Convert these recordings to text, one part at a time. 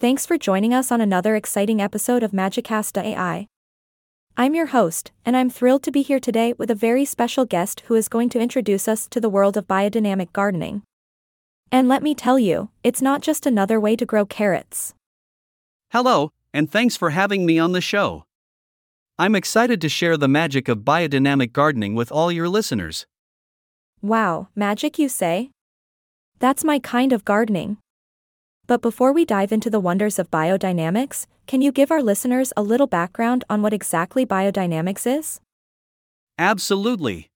Thanks for joining us on another exciting episode of Magicast.ai. I'm your host, and I'm thrilled to be here today with a very special guest who is going to introduce us to the world of biodynamic gardening. And let me tell you, it's not just another way to grow carrots. Hello, and thanks for having me on the show. I'm excited to share the magic of biodynamic gardening with all your listeners. Wow, magic you say? That's my kind of gardening. But before we dive into the wonders of biodynamics, can you give our listeners a little background on what exactly biodynamics is? Absolutely.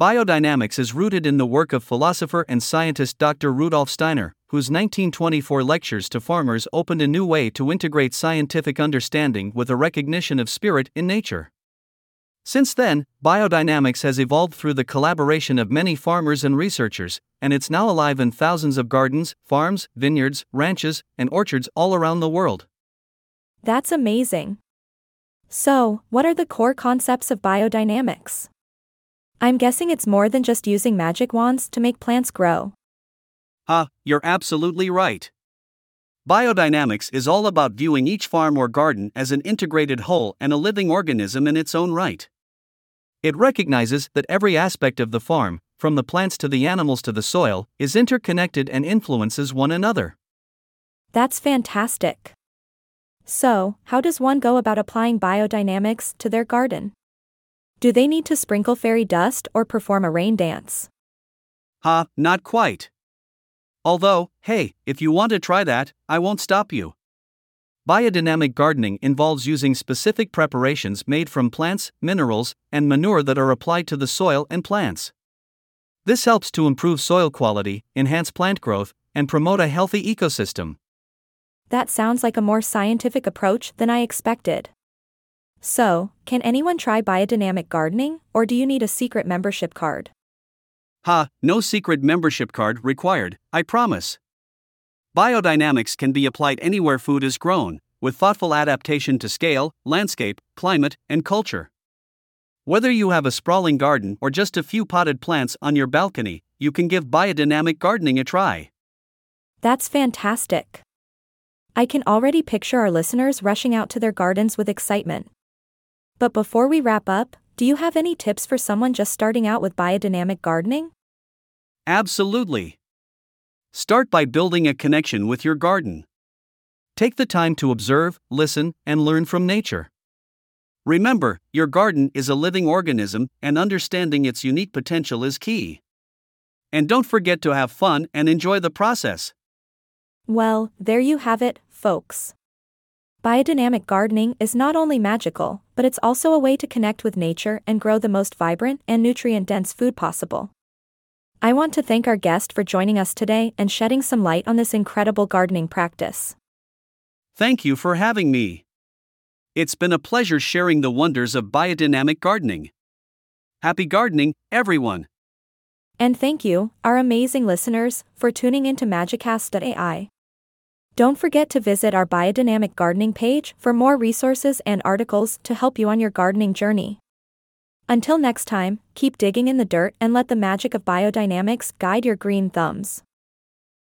Biodynamics is rooted in the work of philosopher and scientist Dr. Rudolf Steiner, whose 1924 lectures to farmers opened a new way to integrate scientific understanding with a recognition of spirit in nature. Since then, biodynamics has evolved through the collaboration of many farmers and researchers, and it's now alive in thousands of gardens, farms, vineyards, ranches, and orchards all around the world. That's amazing. So, what are the core concepts of biodynamics? I'm guessing it's more than just using magic wands to make plants grow. Ah, you're absolutely right. Biodynamics is all about viewing each farm or garden as an integrated whole and a living organism in its own right. It recognizes that every aspect of the farm, from the plants to the animals to the soil, is interconnected and influences one another. That's fantastic. So, how does one go about applying biodynamics to their garden? Do they need to sprinkle fairy dust or perform a rain dance? Ha, not quite. Although, hey, if you want to try that, I won't stop you. Biodynamic gardening involves using specific preparations made from plants, minerals, and manure that are applied to the soil and plants. This helps to improve soil quality, enhance plant growth, and promote a healthy ecosystem. That sounds like a more scientific approach than I expected. So, can anyone try biodynamic gardening, or do you need a secret membership card? Ha, no secret membership card required, I promise. Biodynamics can be applied anywhere food is grown, with thoughtful adaptation to scale, landscape, climate, and culture. Whether you have a sprawling garden or just a few potted plants on your balcony, you can give biodynamic gardening a try. That's fantastic. I can already picture our listeners rushing out to their gardens with excitement. But before we wrap up, do you have any tips for someone just starting out with biodynamic gardening? Absolutely. Start by building a connection with your garden. Take the time to observe, listen, and learn from nature. Remember, your garden is a living organism, and understanding its unique potential is key. And don't forget to have fun and enjoy the process. Well, there you have it, folks. Biodynamic gardening is not only magical, but it's also a way to connect with nature and grow the most vibrant and nutrient dense food possible. I want to thank our guest for joining us today and shedding some light on this incredible gardening practice. Thank you for having me. It's been a pleasure sharing the wonders of biodynamic gardening. Happy gardening, everyone! And thank you, our amazing listeners, for tuning into Magicast.ai. Don't forget to visit our biodynamic gardening page for more resources and articles to help you on your gardening journey. Until next time, keep digging in the dirt and let the magic of biodynamics guide your green thumbs.